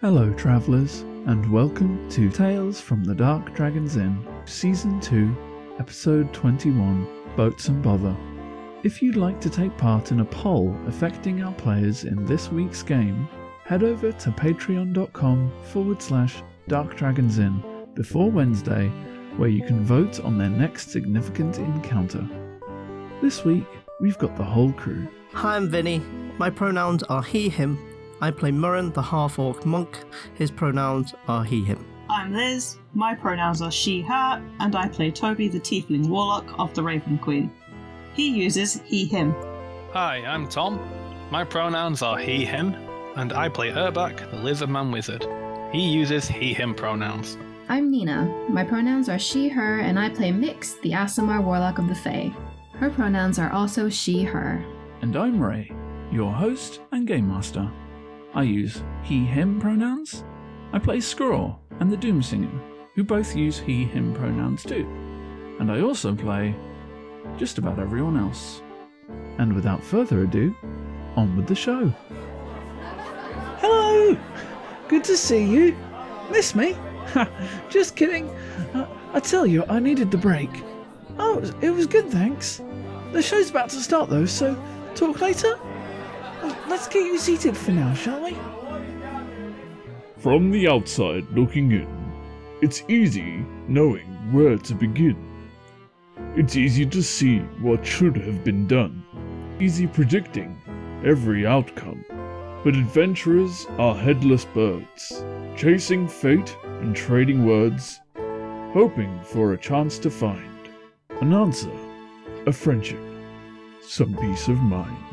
Hello, travellers, and welcome to Tales from the Dark Dragon's Inn, Season 2, Episode 21 Boats and Bother. If you'd like to take part in a poll affecting our players in this week's game, head over to patreon.com forward slash Dark Dragon's Inn before Wednesday, where you can vote on their next significant encounter. This week, we've got the whole crew. Hi, I'm Vinny. My pronouns are he, him. I play Murren, the half orc monk. His pronouns are he, him. I'm Liz. My pronouns are she, her, and I play Toby, the tiefling warlock of the Raven Queen. He uses he, him. Hi, I'm Tom. My pronouns are he, him, and I play Urbak, the lizardman wizard. He uses he, him pronouns. I'm Nina. My pronouns are she, her, and I play Mix, the Aasimar warlock of the Fae. Her pronouns are also she, her. And I'm Ray, your host and game master. I use he, him pronouns. I play Scraw and the Doomsinger, who both use he, him pronouns too. And I also play just about everyone else. And without further ado, on with the show. Hello! Good to see you. Miss me? just kidding. Uh, I tell you, I needed the break. Oh, it was good, thanks. The show's about to start though, so talk later? Let's get you seated for now, shall we? From the outside looking in, it's easy knowing where to begin. It's easy to see what should have been done, easy predicting every outcome. But adventurers are headless birds, chasing fate and trading words, hoping for a chance to find an answer, a friendship, some peace of mind.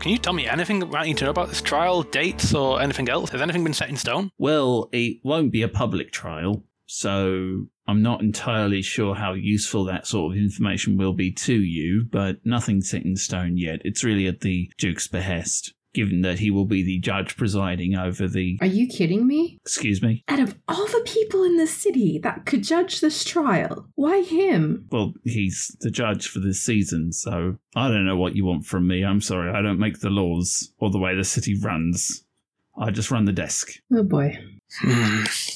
Can you tell me anything I need to know about this trial, dates, or anything else? Has anything been set in stone? Well, it won't be a public trial, so I'm not entirely sure how useful that sort of information will be to you, but nothing's set in stone yet. It's really at the Duke's behest, given that he will be the judge presiding over the. Are you kidding me? Excuse me? Out of all the people in the city that could judge this trial, why him? Well, he's the judge for this season, so I don't know what you want from me. I'm sorry, I don't make the laws or the way the city runs. I just run the desk. Oh boy.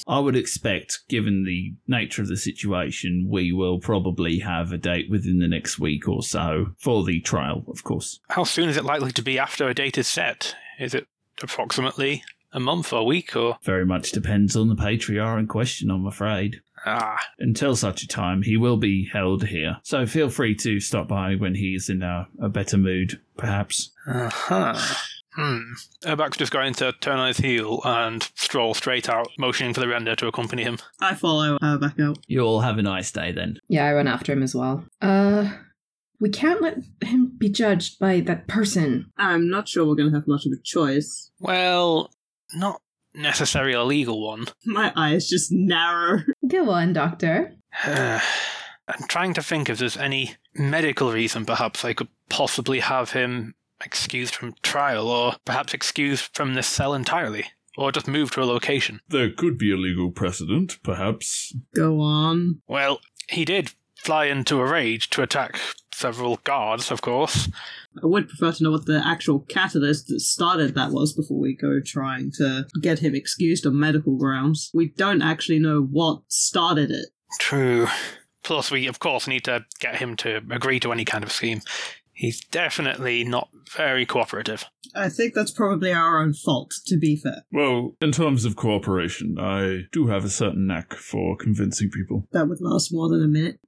I would expect, given the nature of the situation, we will probably have a date within the next week or so for the trial, of course. How soon is it likely to be after a date is set? Is it approximately a month or a week or. Very much depends on the patriarch in question, I'm afraid. Ah, Until such a time, he will be held here. So feel free to stop by when he's in a, a better mood, perhaps. uh huh. Hmm. Urbak's just going to turn on his heel and stroll straight out, motioning for the render to accompany him. I follow her back out. You all have a nice day then. Yeah, I run after him as well. Uh, we can't let him be judged by that person. I'm not sure we're going to have much of a choice. Well, not necessarily a legal one. My eyes just narrow. Go on, Doctor. I'm trying to think if there's any medical reason perhaps I could possibly have him excused from trial, or perhaps excused from this cell entirely, or just moved to a location. There could be a legal precedent, perhaps. Go on. Well, he did fly into a rage to attack several guards, of course. I would prefer to know what the actual catalyst that started that was before we go trying to get him excused on medical grounds. We don't actually know what started it. True. Plus, we, of course, need to get him to agree to any kind of scheme. He's definitely not very cooperative. I think that's probably our own fault, to be fair. Well, in terms of cooperation, I do have a certain knack for convincing people. That would last more than a minute.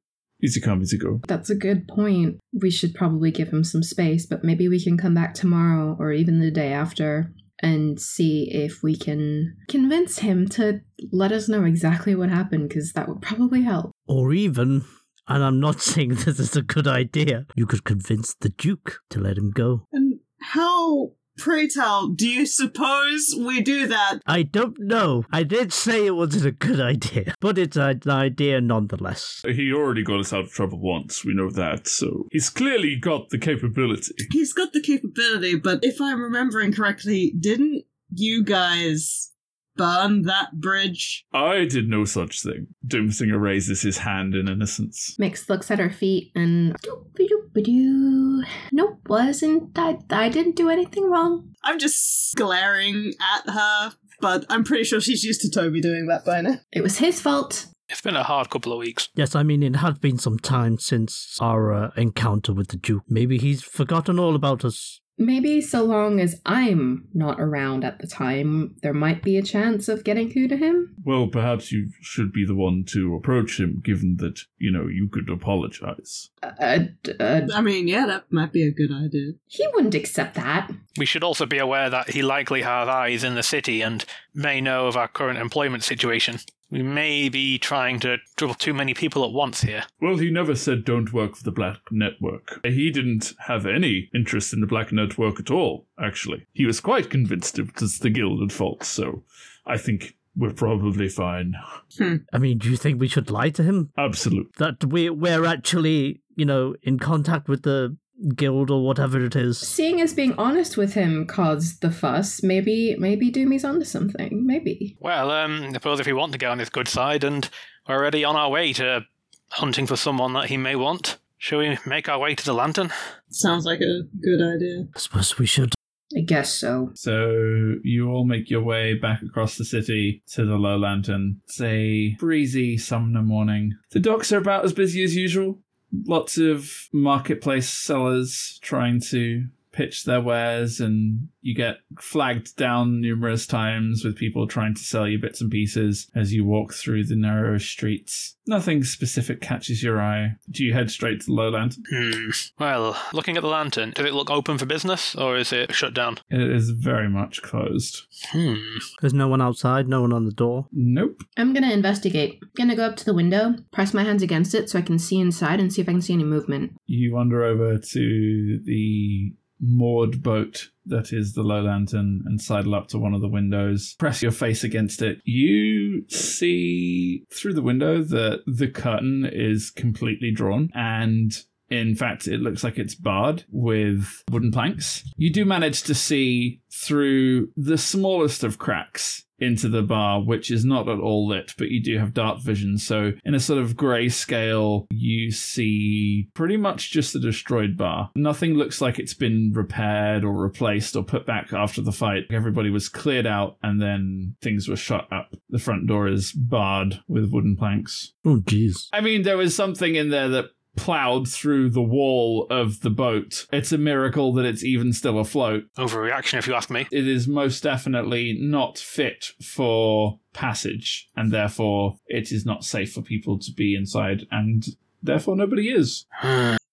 Easy come, easy go. That's a good point. We should probably give him some space, but maybe we can come back tomorrow or even the day after and see if we can convince him to let us know exactly what happened, because that would probably help. Or even, and I'm not saying this is a good idea, you could convince the Duke to let him go. And how, pray tell, do you suppose we do that? I don't know. I did say it wasn't a good idea, but it's an idea nonetheless. He already got us out of trouble once, we know that, so he's clearly got the capability. He's got the capability, but if I'm remembering correctly, didn't you guys burn that bridge? I did no such thing. Doomsinger raises his hand in innocence. Mix looks at her feet and doop-a-doop-a-doo. Nope, wasn't I? I didn't do anything wrong. I'm just glaring at her but I'm pretty sure she's used to Toby doing that by now. It was his fault. It's been a hard couple of weeks. Yes, I mean, it had been some time since our uh, encounter with the Duke. Maybe he's forgotten all about us. Maybe so long as I'm not around at the time, there might be a chance of getting through to him. Well, perhaps you should be the one to approach him, given that, you know, you could apologize. Uh, uh, I mean, yeah, that might be a good idea. he wouldn't accept that. We should also be aware that he likely has eyes in the city and may know of our current employment situation. We may be trying to trouble too many people at once here. Well, he never said don't work for the Black Network. He didn't have any interest in the Black Network at all, actually. He was quite convinced it was the Guild at fault, so I think we're probably fine. Hmm. I mean, do you think we should lie to him? Absolutely. That we, we're actually, you know, in contact with the guild or whatever it is? Seeing as being honest with him caused the fuss, maybe maybe Doomy's onto something. Maybe. Well, um, I suppose if we want to get on his good side and we're already on our way to hunting for someone that he may want, shall we make our way to the lantern? Sounds like a good idea. I suppose we should. I guess so. So you all make your way back across the city to the Low Lantern. It's a breezy summer morning. The docks are about as busy as usual. Lots of marketplace sellers trying to pitch their wares, and you get flagged down numerous times with people trying to sell you bits and pieces as you walk through the narrow streets. Nothing specific catches your eye. Do you head straight to the Low Lantern? Hmm. Well, looking at the lantern, does it look open for business or is it shut down? It is very much closed. Hmm. There's no one outside, no one on the door. Nope. I'm gonna investigate. I'm Gonna go up to the window, press my hands against it so I can see inside and see if I can see any movement. You wander over to the moored boat that is the low lantern and sidle up to one of the windows. Press your face against it. You see through the window that the curtain is completely drawn and in fact, it looks like it's barred with wooden planks. You do manage to see through the smallest of cracks into the bar, which is not at all lit, but you do have dark vision. So, in a sort of grey scale, you see pretty much just a destroyed bar. Nothing looks like it's been repaired or replaced or put back after the fight. Everybody was cleared out and then things were shut up. The front door is barred with wooden planks. Oh, jeez. I mean, there was something in there that plowed through the wall of the boat. It's a miracle that it's even still afloat. Overreaction, if you ask me. It is most definitely not fit for passage, and therefore it is not safe for people to be inside, and therefore nobody is.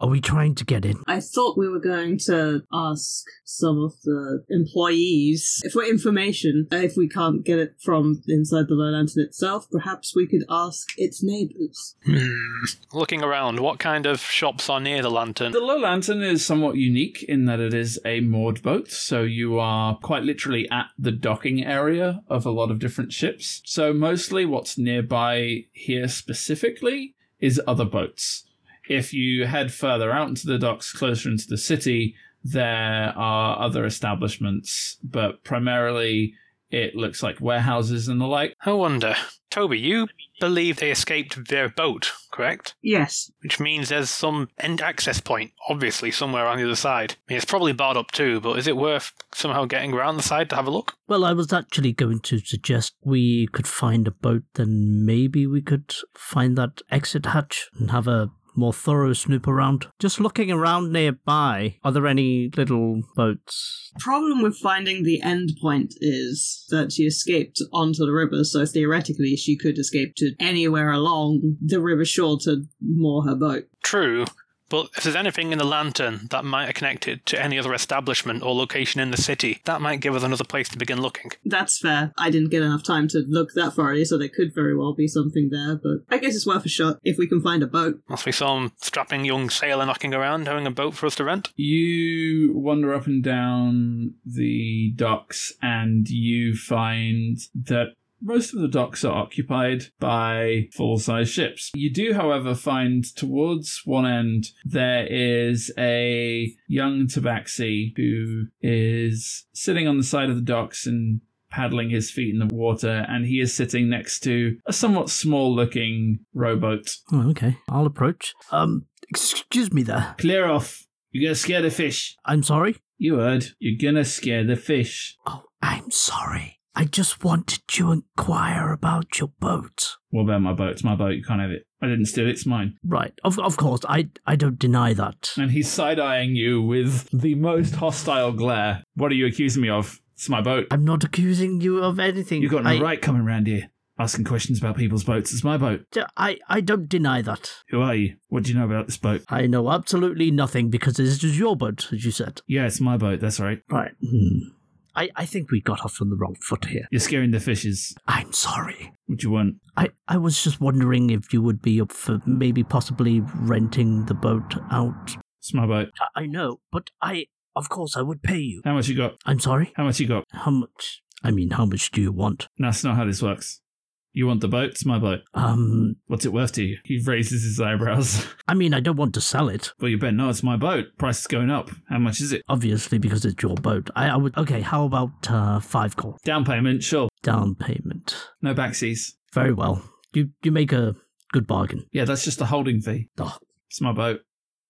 Are we trying to get in? I thought we were going to ask some of the employees for information. If we can't get it from inside the Low Lantern itself, perhaps we could ask its neighbors. Hmm. Looking around, what kind of shops are near the lantern? The Low Lantern is somewhat unique in that it is a moored boat, so you are quite literally at the docking area of a lot of different ships. So mostly what's nearby here specifically is other boats. If you head further out into the docks, closer into the city, there are other establishments, but primarily it looks like warehouses and the like. I wonder. Toby, you believe they escaped their boat, correct? Yes. Which means there's some end access point, obviously, somewhere on the other side. I mean, it's probably barred up too, but is it worth somehow getting around the side to have a look? Well, I was actually going to suggest we could find a boat, then maybe we could find that exit hatch and have a more thorough snoop around. Just looking around nearby, are there any little boats? Problem with finding the end point is that she escaped onto the river, so theoretically she could escape to anywhere along the river shore to moor her boat. True, but if there's anything in the lantern that might have connected to any other establishment or location in the city, that might give us another place to begin looking. That's fair. I didn't get enough time to look that far, so there could very well be something there, but I guess it's worth a shot if we can find a boat. Must be some strapping young sailor knocking around having a boat for us to rent. You wander up and down the docks and you find that most of the docks are occupied by full size ships. You do, however, find towards one end there is a young tabaxi who is sitting on the side of the docks and paddling his feet in the water, and he is sitting next to a somewhat small looking rowboat. Oh, okay. I'll approach. Um, excuse me there. Clear off. You're gonna scare the fish. I'm sorry. You heard. You're gonna scare the fish. Oh, I'm sorry. I just wanted to inquire about your boat. What about my boat? It's my boat. You can't have it. I didn't steal it. It's mine. Right. Of, of course, I, I don't deny that. And he's side eyeing you with the most hostile glare. What are you accusing me of? It's my boat. I'm not accusing you of anything. You've got no I, right coming round here asking questions about people's boats. It's my boat. I, I don't deny that. Who are you? What do you know about this boat? I know absolutely nothing because this is your boat, as you said. Yeah, it's my boat. That's right. Right. Hmm. I, I think we got off on the wrong foot here. You're scaring the fishes. I'm sorry. What do you want? I, I was just wondering if you would be up for maybe possibly renting the boat out. It's my boat. I, I know, but I, of course, I would pay you. How much you got? I'm sorry? How much you got? How much? I mean, how much do you want? That's not how this works. You want the boat? It's my boat. Um, What's it worth to you? He raises his eyebrows. I mean, I don't want to sell it, well, you better know it's my boat. Price is going up. How much is it? obviously, because it's your boat. I, I would. Okay, how about uh, five gold Down payment, sure. down payment? No backseas. Very well. You you make a good bargain. Yeah, that's just a holding fee. It's my boat.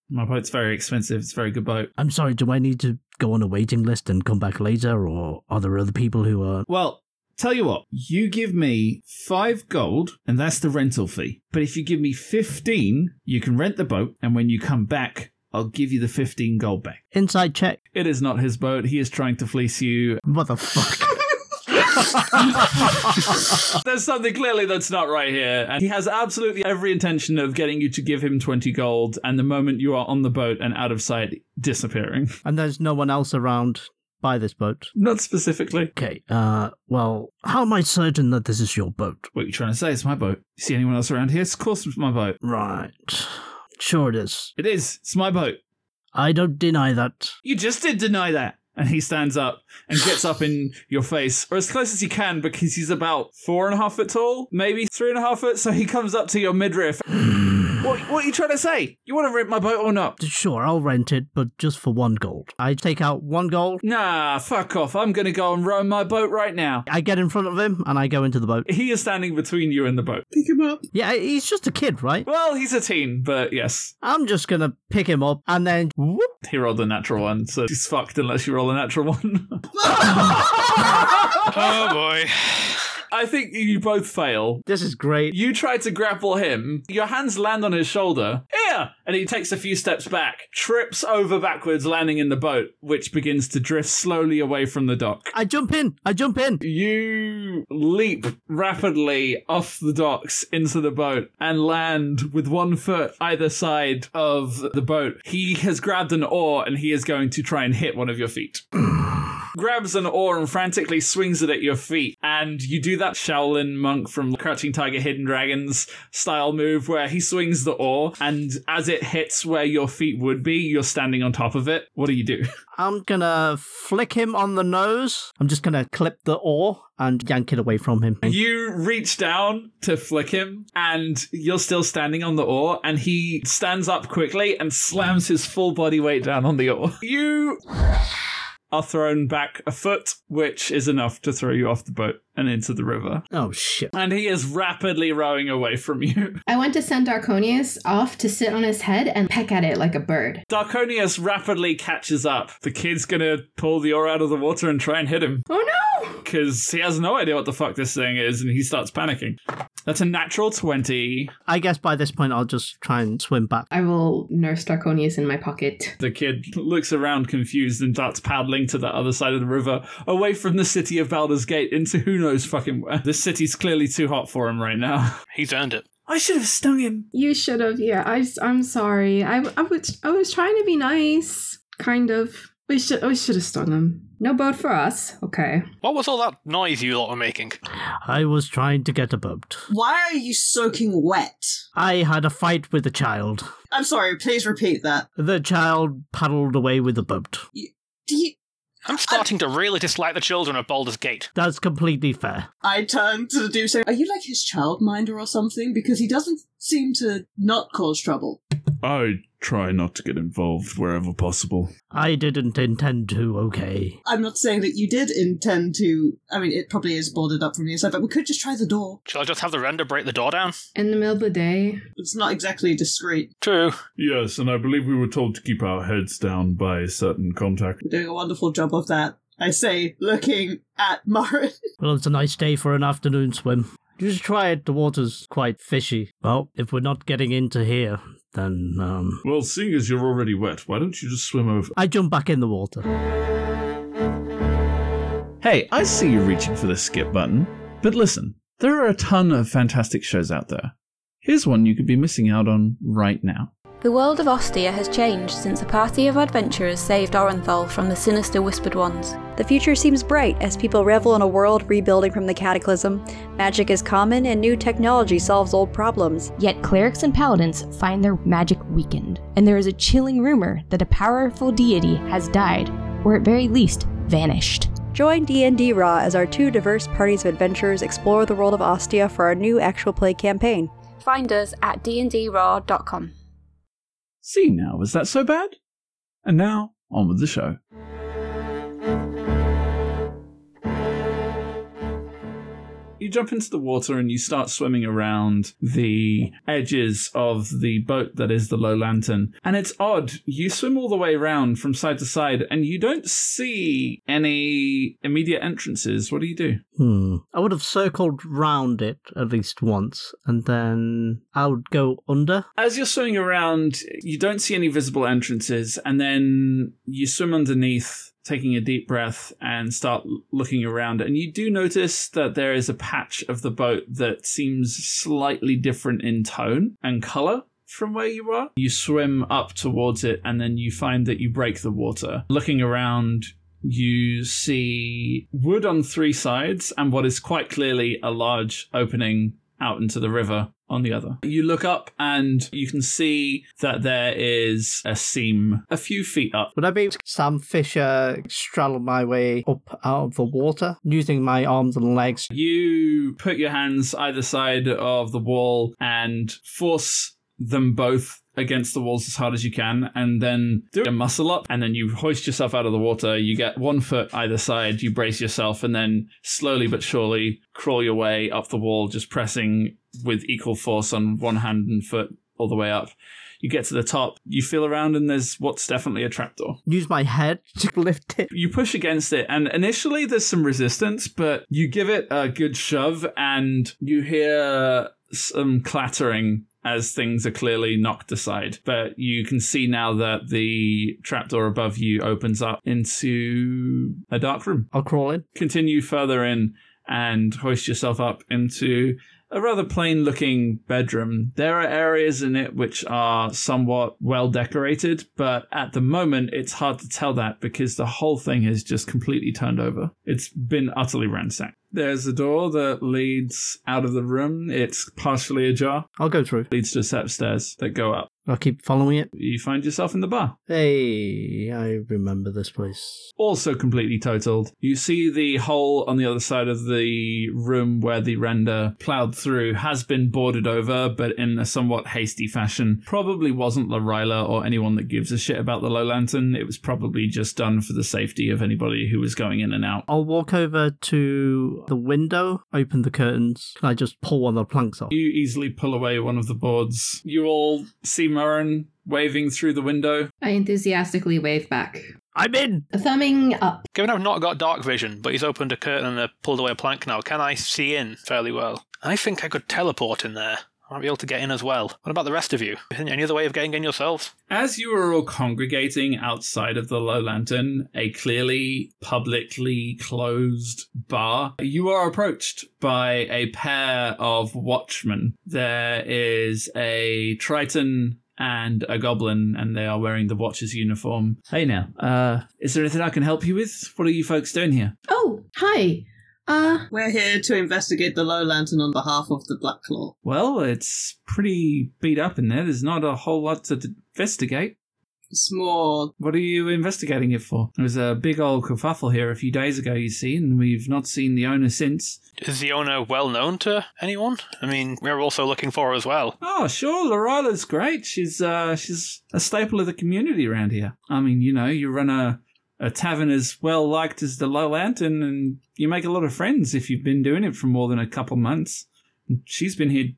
My boat's very expensive. It's a very good boat. I'm sorry. Do I need to go on a waiting list and come back later, or are there other people who are? Well, tell you what, you give me five gold, and that's the rental fee. But if you give me 15, you can rent the boat, and when you come back, I'll give you the 15 gold back. Insight check. It is not his boat. He is trying to fleece you. Motherfucker. There's something clearly that's not right here. And he has absolutely every intention of getting you to give him 20 gold, and the moment you are on the boat and out of sight, disappearing. and there's no one else around by this boat. Not specifically. Okay. Uh. Well, how am I certain that this is your boat? What are you trying to say? It's my boat. You see anyone else around here? Of course it's my boat. Right. Sure it is. It is. It's my boat. I don't deny that. You just did deny that. And he stands up and gets up in your face, or as close as he can, because he's about four and a half foot tall, maybe three and a half foot. So he comes up to your midriff. what, what are you trying to say? You want to rent my boat or not? Sure, I'll rent it, but just for one gold. I take out one gold. Nah, fuck off. I'm going to go and row my boat right now. I get in front of him and I go into the boat. He is standing between you and the boat. Pick him up. Yeah, he's just a kid, right? Well, he's a teen, but yes. I'm just gonna pick him up and then whoop. He rolled a natural one, so he's fucked unless you roll a natural one. Oh boy. I think you both fail. This is great. You try to grapple him. Your hands land on his shoulder. Here! And he takes a few steps back, trips over backwards, landing in the boat, which begins to drift slowly away from the dock. I jump in. I jump in. You leap rapidly off the docks into the boat and land with one foot either side of the boat. He has grabbed an oar and he is going to try and hit one of your feet. Grabs an oar and frantically swings it at your feet, and you do that Shaolin monk from Crouching Tiger, Hidden Dragons style move where he swings the oar, and as it hits where your feet would be, you're standing on top of it. What do you do? I'm gonna flick him on the nose. I'm just gonna clip the oar and yank it away from him. You reach down to flick him, and you're still standing on the oar, and he stands up quickly and slams his full body weight down on the oar. You are thrown back a foot, which is enough to throw you off the boat and into the river. Oh shit. And he is rapidly rowing away from you. I want to send Darconius off to sit on his head and peck at it like a bird. Darconius rapidly catches up. The kid's gonna pull the oar out of the water and try and hit him. Oh no! Because he has no idea what the fuck this thing is, and he starts panicking. That's a natural 20. I guess by this point I'll just try and swim back. I will nurse Darconius in my pocket. The kid looks around confused and starts paddling to the other side of the river, away from the city of Baldur's Gate into who knows fucking where. This city's clearly too hot for him right now. He's earned it. I should have stung him. You should have. Yeah, I. I'm sorry. I. I was. I was trying to be nice. Kind of. We should. We should have stung him. No boat for us. Okay. What was all that noise you lot were making? I was trying to get a boat. Why are you soaking wet? I had a fight with a child. I'm sorry, please repeat that. The child paddled away with the boat. Do you. I'm starting to really dislike the children of Baldur's Gate. That's completely fair. I turn to the dude saying, Are you like his childminder or something? Because he doesn't seem to not cause trouble. I try not to get involved wherever possible. I didn't intend to, okay. I'm not saying that you did intend to. I mean, it probably is boarded up from the inside, but we could just try the door. Shall I just have the render break the door down? In the middle of the day. It's not exactly discreet. True. Yes, and I believe we were told to keep our heads down by a certain contact. We're doing a wonderful job of that. I say, looking at Marin. Well, it's a nice day for an afternoon swim. You should try it. The water's quite fishy. Well, if we're not getting into here, then um, Well, seeing as you're already wet, why don't you just swim over? I jump back in the water. Hey, I see you reaching for the skip button. But listen, there are a ton of fantastic shows out there. Here's one you could be missing out on right now. The world of Ostia has changed since a party of adventurers saved Orenthal from the sinister Whispered Ones. The future seems bright as people revel in a world rebuilding from the cataclysm. Magic is common and new technology solves old problems. Yet clerics and paladins find their magic weakened, and there is a chilling rumor that a powerful deity has died, or at very least, vanished. Join D&D Raw as our two diverse parties of adventurers explore the world of Ostia for our new actual play campaign. Find us at dndraw.com. See now, is that so bad? And now, on with the show. You jump into the water and you start swimming around the edges of the boat that is the Low Lantern. And it's odd. You swim all the way around from side to side and you don't see any immediate entrances. What do you do? Hmm. I would have circled round it at least once, and then I would go under. As you're swimming around, you don't see any visible entrances, and then you swim underneath, taking a deep breath, and start looking around. And you do notice that there is a patch of the boat that seems slightly different in tone and color. From where you are, you swim up towards it, and then you find that you break the water. Looking around, you see wood on three sides, and what is quite clearly a large opening out into the river on the other. You look up and you can see that there is a seam a few feet up. Would I be Sam Fisher straddle my way up out of the water using my arms and legs? You put your hands either side of the wall and force them both against the walls as hard as you can and then do a muscle up and then you hoist yourself out of the water. You get one foot either side you brace yourself and then slowly but surely crawl your way up the wall just pressing with equal force on one hand and foot all the way up. You get to the top you feel around and there's what's definitely a trapdoor Use my head to lift it. you push against it and initially there's some resistance but you give it a good shove and you hear some clattering as things are clearly knocked aside but you can see now that the trapdoor above you opens up into a dark room I'll crawl in. continue further in and hoist yourself up into a rather plain looking bedroom. There are areas in it which are somewhat well decorated, but at the moment it's hard to tell that because the whole thing has just completely turned over. It's been utterly ransacked. There's a door that leads out of the room. It's partially ajar. I'll go through. Leads to a set of stairs that go up. I'll keep following it. You find yourself in the bar. Hey, I remember this place. also completely totaled. You see the hole on the other side of the room where the render plowed through has been boarded over, but in a somewhat hasty fashion. Probably wasn't Larila or anyone that gives a shit about the Low Lantern. It was probably just done for the safety of anybody who was going in and out. I'll walk over to the window, open the curtains. Can I just pull one of the planks off? You easily pull away one of the boards. You all see Murren waving through the window. I enthusiastically wave back. I'm in! Thumbing up. Given I've not got dark vision, but he's opened a curtain and pulled away a plank now, can I see in fairly well? I think I could teleport in there. I might be able to get in as well. What about the rest of you? Isn't there any other way of getting in yourselves? As you are all congregating outside of the Low Lantern, a clearly publicly closed bar, you are approached by a pair of watchmen. There is a Triton and a goblin, and they are wearing the Watcher's uniform. Hey now, uh, is there anything I can help you with? What are you folks doing here? Oh, hi. Uh, We're here to investigate the Low Lantern on behalf of the Black Claw. Well, it's pretty beat up in there. There's not a whole lot to d- investigate. It's more What are you investigating it for? There was a big old kerfuffle here a few days ago, you see, and we've not seen the owner since. Is the owner well known to anyone? I mean, we're also looking for her as well. Oh, sure, Lorila's great. She's uh she's a staple of the community around here. I mean, you know, you run a a tavern as well liked as the Low Lantern, and you make a lot of friends if you've been doing it for more than a couple months. She's been here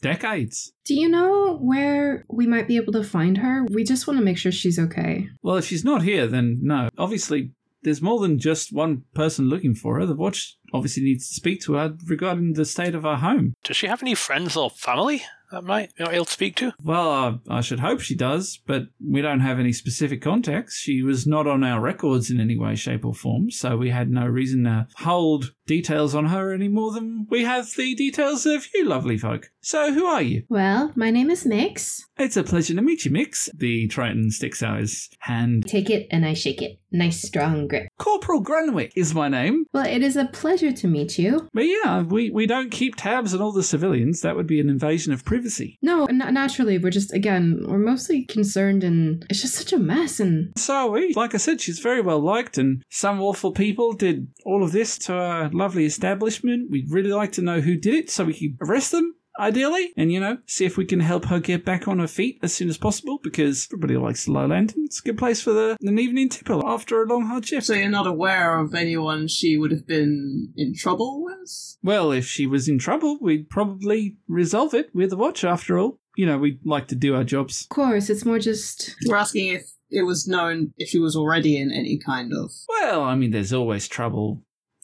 decades. do you know where we might be able to find her? We just want to make sure she's okay. Well, if she's not here, then no. Obviously, there's more than just one person looking for her. The watch obviously needs to speak to her regarding the state of her home. Does she have any friends or family that might you're able to speak to? Well, I, I should hope she does, but we don't have any specific contacts. She was not on our records in any way, shape, or form, so we had no reason to hold details on her any more than we have the details of you, lovely folk. So, who are you? Well, my name is Mix. It's a pleasure to meet you, Mix. The Triton sticks out his hand. Take it and I shake it. Nice strong grip. Corporal Grunwick is my name. Well, it is a pleasure to meet you. But yeah, we, we don't keep tabs on all the civilians. That would be an invasion of privacy. No, n- naturally, we're just, again, we're mostly concerned and it's just such a mess and So are we. Like I said, she's very well liked, and some awful people did all of this to our lovely establishment. We'd really like to know who did it so we could arrest them. Ideally, and you know, see if we can help her get back on her feet as soon as possible because everybody likes the Lowland. and It's a good place for the, an evening tipple after a long hard shift. So you're not aware of anyone she would have been in trouble with? Well, if she was in trouble, we'd probably resolve it with a watch after all. You know, we like to do our jobs. of course, it's more just. We're asking if it was known if she was already in any kind of. Well, I mean, there's always trouble.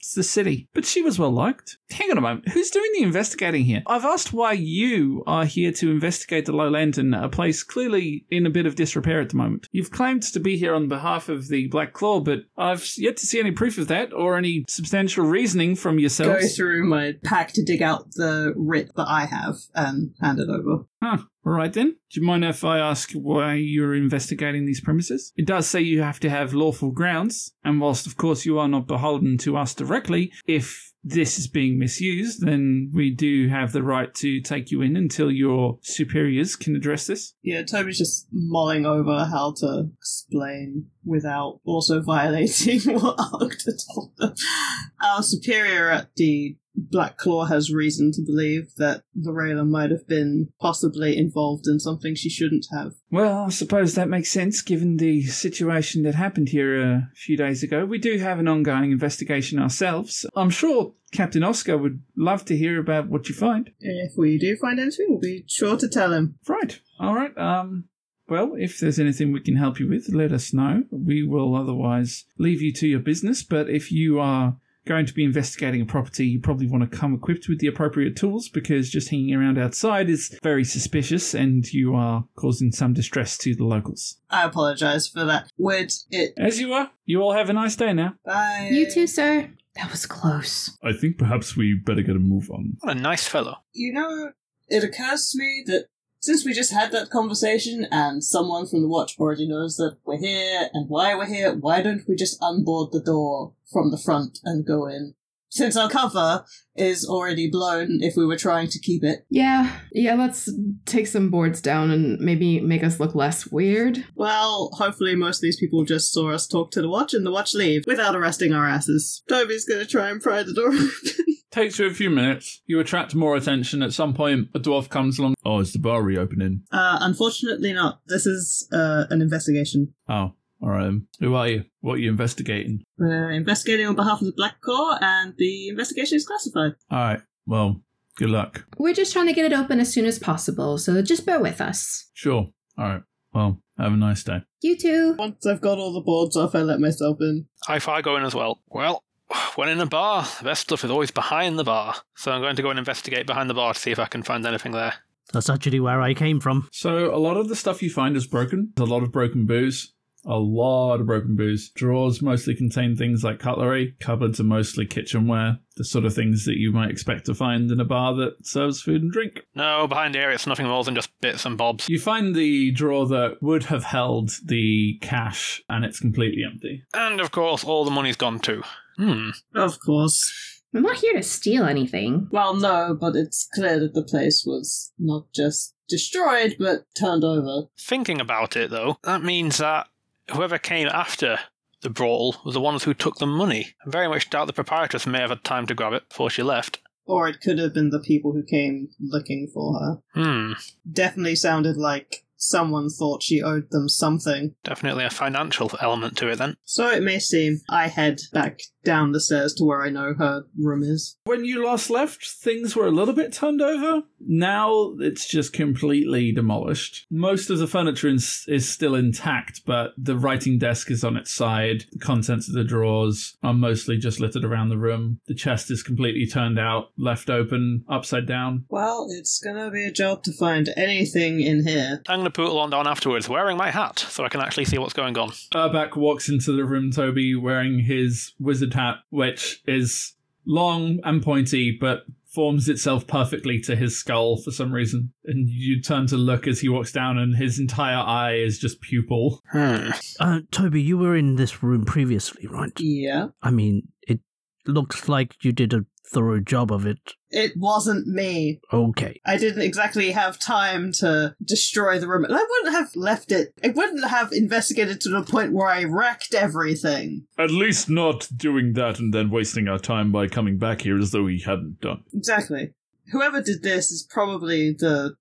It's the city. But she was well liked. Hang on a moment. Who's doing the investigating here? I've asked why you are here to investigate the Low Lantern, a place clearly in a bit of disrepair at the moment. You've claimed to be here on behalf of the Black Claw, but I've yet to see any proof of that or any substantial reasoning from yourself. Go through my pack to dig out the writ that I have um, and hand it over. Huh. All right then. Do you mind if I ask why you're investigating these premises? It does say you have to have lawful grounds, and whilst of course you are not beholden to us directly, if this is being misused, then we do have the right to take you in until your superiors can address this. Yeah, Toby's just mulling over how to explain without also violating what told them. Our superior at the Black Claw has reason to believe that Varela might have been possibly involved in something she shouldn't have. Well, I suppose that makes sense given the situation that happened here a few days ago. We do have an ongoing investigation ourselves. I'm sure Captain Oscar would love to hear about what you find. If we do find anything, we'll be sure to tell him. Right. All right. Um. Well, if there's anything we can help you with, let us know. We will otherwise leave you to your business. But if you are going to be investigating a property, you probably want to come equipped with the appropriate tools because just hanging around outside is very suspicious and you are causing some distress to the locals. I apologize for that. Would it. As you are, you all have a nice day now. Bye. You too, sir. That was close. I think perhaps we better get a move on. What a nice fellow. You know, it occurs to me that since we just had that conversation and someone from the watch already knows that we're here and why we're here, why don't we just unboard the door from the front and go in? Since our cover is already blown if we were trying to keep it. Yeah, yeah, let's take some boards down and maybe make us look less weird. Well, hopefully most of these people just saw us talk to the watch and the watch leave without arresting our asses. Toby's gonna try and pry the door open. Takes you a few minutes. You attract more attention. At some point, a dwarf comes along. Oh, is the bar reopening? uh, unfortunately not. This is, uh, an investigation. Oh, all right. Who are you? What are you investigating? We're investigating on behalf of the Black Corps and the investigation is classified. All right. Well, good luck. We're just trying to get it open as soon as possible, so just bear with us. Sure. All right. Well, have a nice day. You too. Once I've got all the boards off, I let myself in. I I go in as well. Well, when in a bar, the best stuff is always behind the bar. So I'm going to go and investigate behind the bar to see if I can find anything there. That's actually where I came from. So a lot of the stuff you find is broken. There's a lot of broken booze. A lot of broken booze. Drawers mostly contain things like cutlery. Cupboards are mostly kitchenware. The sort of things that you might expect to find in a bar that serves food and drink. No, behind here it's nothing more than just bits and bobs. You find the drawer that would have held the cash, and it's completely empty. And of course, all the money's gone too. Hmm. Of course. I'm not here to steal anything. Well, no, but it's clear that the place was not just destroyed, but turned over. Thinking about it, though, that means that whoever came after the brawl were the ones who took the money. I very much doubt the proprietress may have had time to grab it before she left. Or it could have been the people who came looking for her. Hmm. Definitely sounded like someone thought she owed them something. Definitely a financial element to it then. So it may seem I head back down the stairs to where I know her room is. When you last left, things were a little bit turned over. Now it's just completely demolished. Most of the furniture is, is still intact, but the writing desk is on its side. The contents of the drawers are mostly just littered around the room. The chest is completely turned out, left open, upside down. Well, it's gonna be a job to find anything in here. I'm going to put on down afterwards wearing my hat so I can actually see what's going on. Urbak walks into the room, Toby, wearing his wizard hat, which is long and pointy, but forms itself perfectly to his skull for some reason. And you turn to look as he walks down, and his entire eye is just pupil. Hmm. Uh, Toby, you were in this room previously, right? Yeah. I mean, it looks like you did a thorough job of it. It wasn't me. Okay. I didn't exactly have time to destroy the room. And I wouldn't have left it. I wouldn't have investigated to the point where I wrecked everything. At least not doing that and then wasting our time by coming back here as though we hadn't done. Exactly. Whoever did this is probably the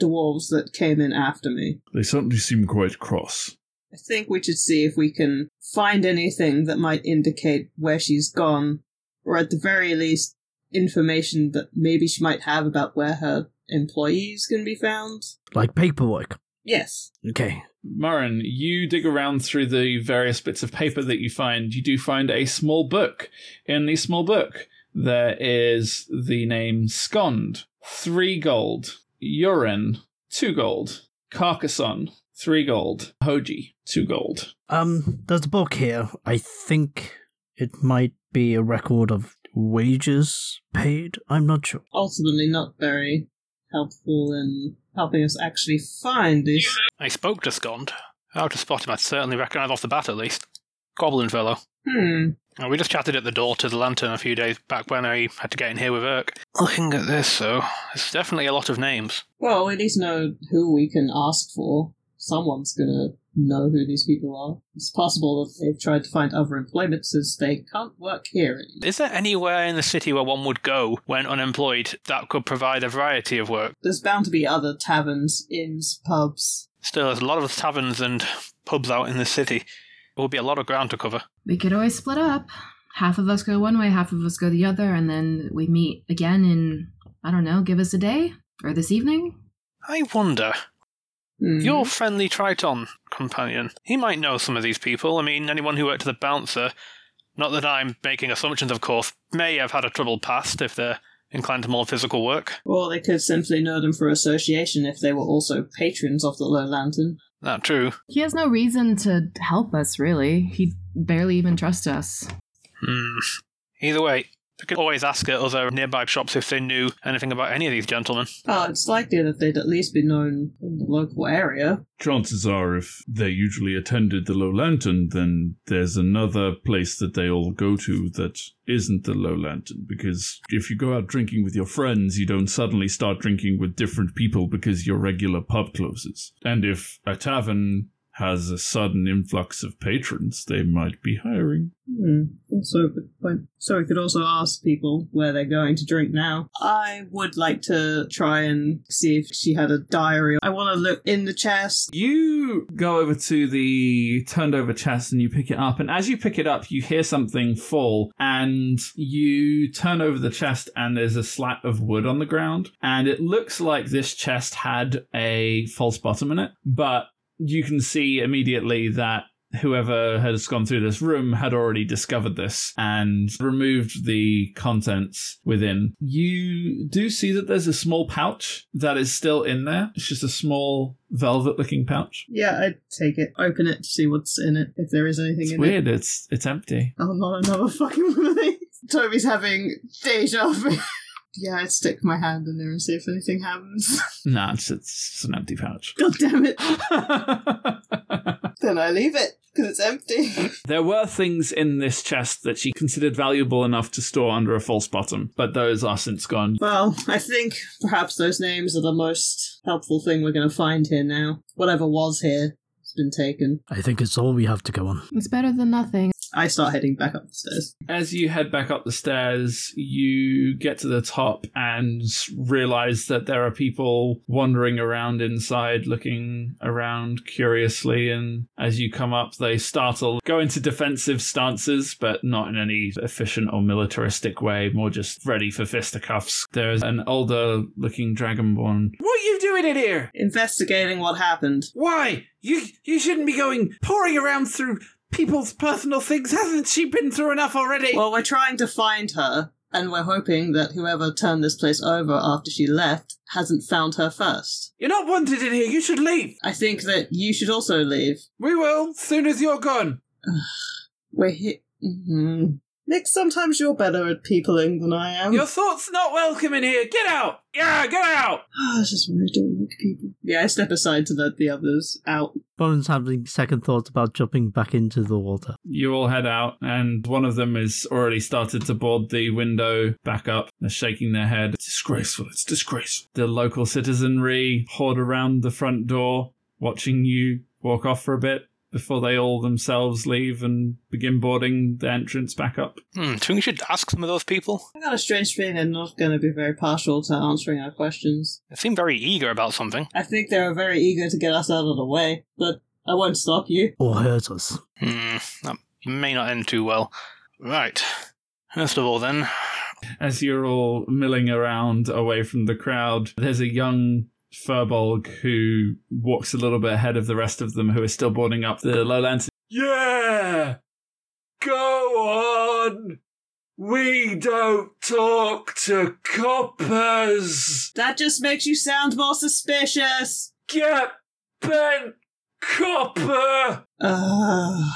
dwarves that came in after me. They certainly seem quite cross. I think we should see if we can find anything that might indicate where she's gone, or at the very least, information that maybe she might have about where her employees can be found. Like paperwork. Yes. Okay. Murren, you dig around through the various bits of paper that you find. You do find a small book. In the small book, there is the name Skond, three gold. Uren, two gold. Carcassonne, three gold. Hoji, two gold. Um, there's a book here. I think it might be a record of wages paid. I'm not sure. Ultimately, not very helpful in helping us actually find these. I spoke to Scond. How to spot him, I'd certainly recognise off the bat at least. Goblin fellow. Hmm. Uh, We just chatted at the door to the lantern a few days back when I had to get in here with Irk. Looking at this, though, there's definitely a lot of names. Well, we at least know who we can ask for. Someone's gonna know who these people are. It's possible that they've tried to find other employment since they can't work here anymore. Is there anywhere in the city where one would go when unemployed that could provide a variety of work? There's bound to be other taverns, inns, pubs. Still, there's a lot of taverns and pubs out in the city. There will be a lot of ground to cover. We could always split up. Half of us go one way, half of us go the other, and then we meet again in, I don't know, give us a day? Or this evening? I wonder, Hmm. your friendly Triton companion, he might know some of these people. I mean, anyone who worked at the bouncer, not that I'm making assumptions, of course, may have had a troubled past if they're inclined to more physical work. Or they could simply know them for association if they were also patrons of the Low Lantern. That true. He has no reason to help us, really. He barely even trusts us. Hmm. Either way, we could always ask at other nearby shops if they knew anything about any of these gentlemen. Oh, it's likely that they'd at least be known in the local area. Chances are, if they usually attended the Low Lantern, then there's another place that they all go to that isn't the Low Lantern. Because if you go out drinking with your friends, you don't suddenly start drinking with different people because your regular pub closes. And if a tavern has a sudden influx of patrons, they might be hiring. Hmm, also a good point. So we could also ask people where they're going to drink now. I would like to try and see if she had a diary. I want to look in the chest. You go over to the turned over chest and you pick it up. And as you pick it up, you hear something fall. And you turn over the chest, and there's a slat of wood on the ground. And it looks like this chest had a false bottom in it. But you can see immediately that whoever has gone through this room had already discovered this and removed the contents within. You do see that there's a small pouch that is still in there. It's just a small velvet looking pouch. Yeah, I'd take it. Open it to see what's in it, if there is anything It's in weird. it. It's it's empty. Oh, not another fucking one of these. Toby's having deja vu. Yeah, I'd stick my hand in there and see if anything happens. No, it's, it's an empty pouch. God damn it. then I leave it, because it's empty. there were things in this chest that she considered valuable enough to store under a false bottom, but those are since gone. Well, I think perhaps those names are the most helpful thing we're going to find here now. Whatever was here has been taken. I think it's all we have to go on. It's better than nothing. I start heading back up the stairs. As you head back up the stairs, you get to the top and realize that there are people wandering around inside, looking around curiously. And as you come up, they startle, go into defensive stances, but not in any efficient or militaristic way, more just ready for fisticuffs. There's an older looking dragonborn. What are you doing in here? Investigating what happened. Why? You you shouldn't be going pouring around through people's personal things. Hasn't she been through enough already? Well, we're trying to find her, and we're hoping that whoever turned this place over after she left hasn't found her first. You're not wanted in here. You should leave. I think that you should also leave. We will, soon as you're gone. We're here. hmm Nick, sometimes you're better at peopling than I am. Your thoughts not welcome in here. Get out. Yeah, get out. Ah, it's just when I don't like people. Yeah, I step aside to let the others out. Bones having second thoughts about jumping back into the water. You all head out, and one of them has already started to board the window back up. They're shaking their head. It's disgraceful. It's disgraceful. The local citizenry hoard around the front door, watching you walk off for a bit before they all themselves leave and begin boarding the entrance back up. Hmm, do you think we should ask some of those people? I got a strange feeling they're not going to be very partial to answering our questions. They seem very eager about something. I think they're very eager to get us out of the way, but I won't stop you. Or hurt us. Hmm, that may not end too well. Right. First of all, then, As you're all milling around away from the crowd, there's a young Furbolg who walks a little bit ahead of the rest of them who are still boarding up the lowlands. Yeah! Go on! We don't talk to coppers! That just makes you sound more suspicious. Get bent, copper! Uh,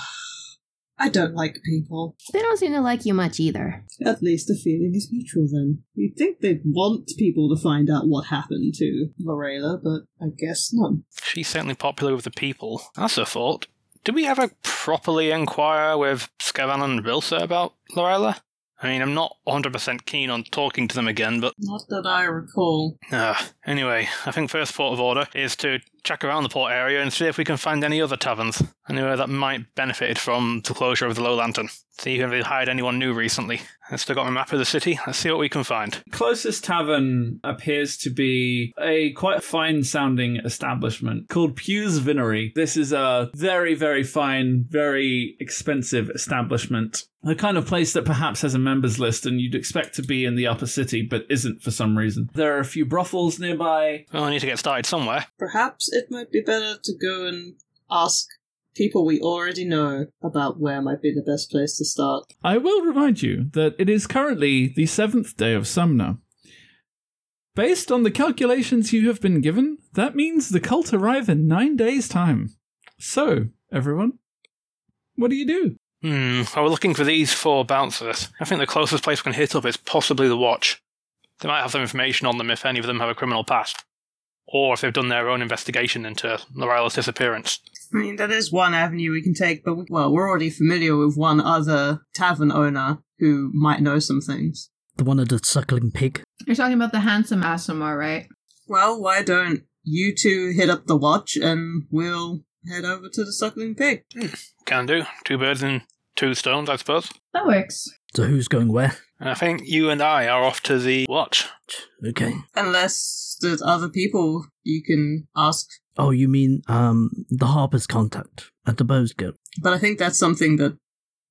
I don't like people. They don't seem to like you much either. At least the feeling is mutual then. You'd think they'd want people to find out what happened to Lorella, but I guess not. she's certainly popular with the people. That's a thought. Did we ever properly inquire with Skevan and Vilsa about Lorella? I mean, I'm not 100% keen on talking to them again, but Not that I recall. uh, anyway, I think first port of order is to check around the port area and see if we can find any other taverns, anywhere that might benefit from the closure of the Low Lantern. See if they've hired anyone new recently. I've still got my map of the city. Let's see what we can find. Closest tavern appears to be a quite fine sounding establishment called Pew's Vinery. This is a very, very fine, very expensive establishment. The kind of place that perhaps has a members list and you'd expect to be in the upper city, but isn't for some reason. There are a few brothels nearby. Well, I need to get started somewhere. Perhaps it might be better to go and ask people we already know about where might be the best place to start. I will remind you that it is currently the seventh day of Sumner. Based on the calculations you have been given, that means the cult arrive in nine days' time. So, everyone, what do you do? Hmm, I was looking for these four bouncers. I think the closest place we can hit up is possibly the Watch. They might have some information on them if any of them have a criminal past. Or if they've done their own investigation into Lorella's disappearance. I mean, that is one avenue we can take, but we, well, we're already familiar with one other tavern owner who might know some things. The one at the suckling pig. You're talking about the handsome Aasimar, right? Well, why don't you two hit up the watch and we'll head over to the suckling pig? Hmm, can do. Two birds and two stones, I suppose. That works. So who's going where? I think you and I are off to the Watch. Okay. Unless there's other people you can ask. Oh, you mean um the Harper's contact at the Bose Guild? But I think that's something that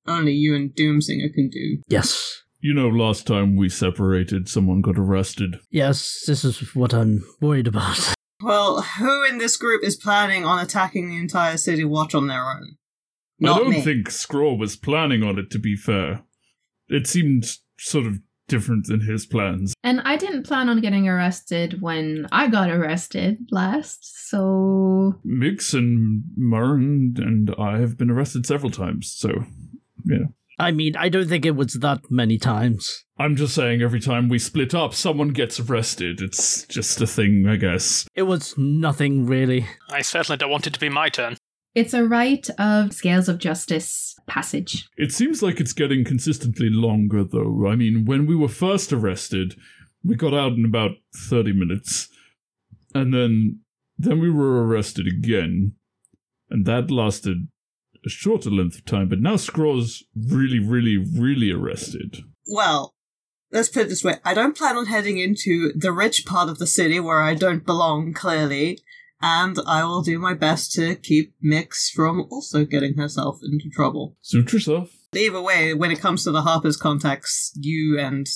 only you and Doomsinger can do. Yes. You know, last time we separated, someone got arrested. Yes, this is what I'm worried about. Well, who in this group is planning on attacking the entire city watch on their own? Not I don't me. think Scraw was planning on it, to be fair. It seemed sort of different than his plans. And I didn't plan on getting arrested when I got arrested last, so Mix and Murren and I have been arrested several times, so, yeah. I mean, I don't think it was that many times. I'm just saying every time we split up, someone gets arrested. It's just a thing, I guess. It was nothing really. I certainly don't want it to be my turn. It's a rite of Scales of Justice passage. It seems like it's getting consistently longer, though. I mean, when we were first arrested, we got out in about 30 minutes. And then, then we were arrested again. And that lasted a shorter length of time, but now Scraw's really, really, really arrested. Well, let's put it this way I don't plan on heading into the rich part of the city where I don't belong, clearly, and I will do my best to keep Mix from also getting herself into trouble. Suit yourself. Either way, when it comes to the Harper's contacts, you and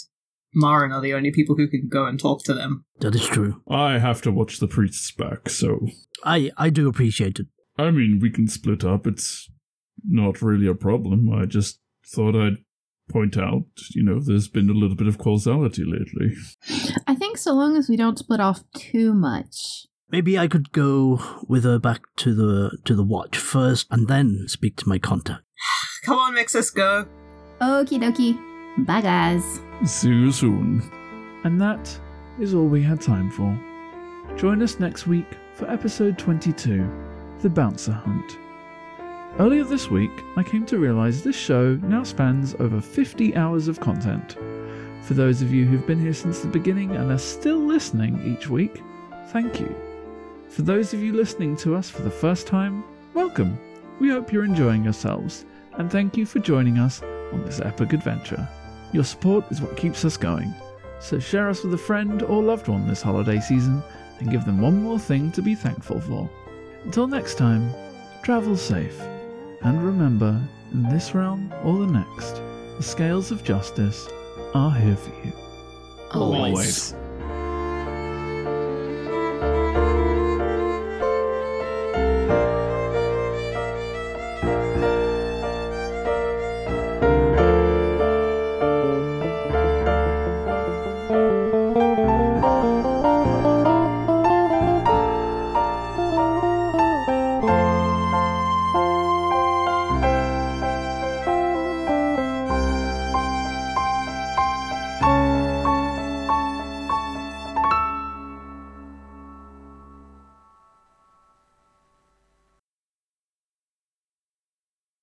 Marin are the only people who can go and talk to them. That is true. I have to watch the priests back, so I, I do appreciate it. I mean, we can split up. It's not really a problem. I just thought I'd point out, you know, there's been a little bit of causality lately. I think so long as we don't split off too much. Maybe I could go with her back to the to the watch first and then speak to my contact. Come on, Mix, let's go. Okie dokie. Bye, guys. See you soon. And that is all we had time for. Join us next week for episode 22 The Bouncer Hunt. Earlier this week, I came to realize this show now spans over 50 hours of content. For those of you who've been here since the beginning and are still listening each week, thank you. For those of you listening to us for the first time, welcome. We hope you're enjoying yourselves, and thank you for joining us on this epic adventure. Your support is what keeps us going, so share us with a friend or loved one this holiday season and give them one more thing to be thankful for. Until next time, travel safe, and remember, in this realm or the next, the scales of justice are here for you. Always.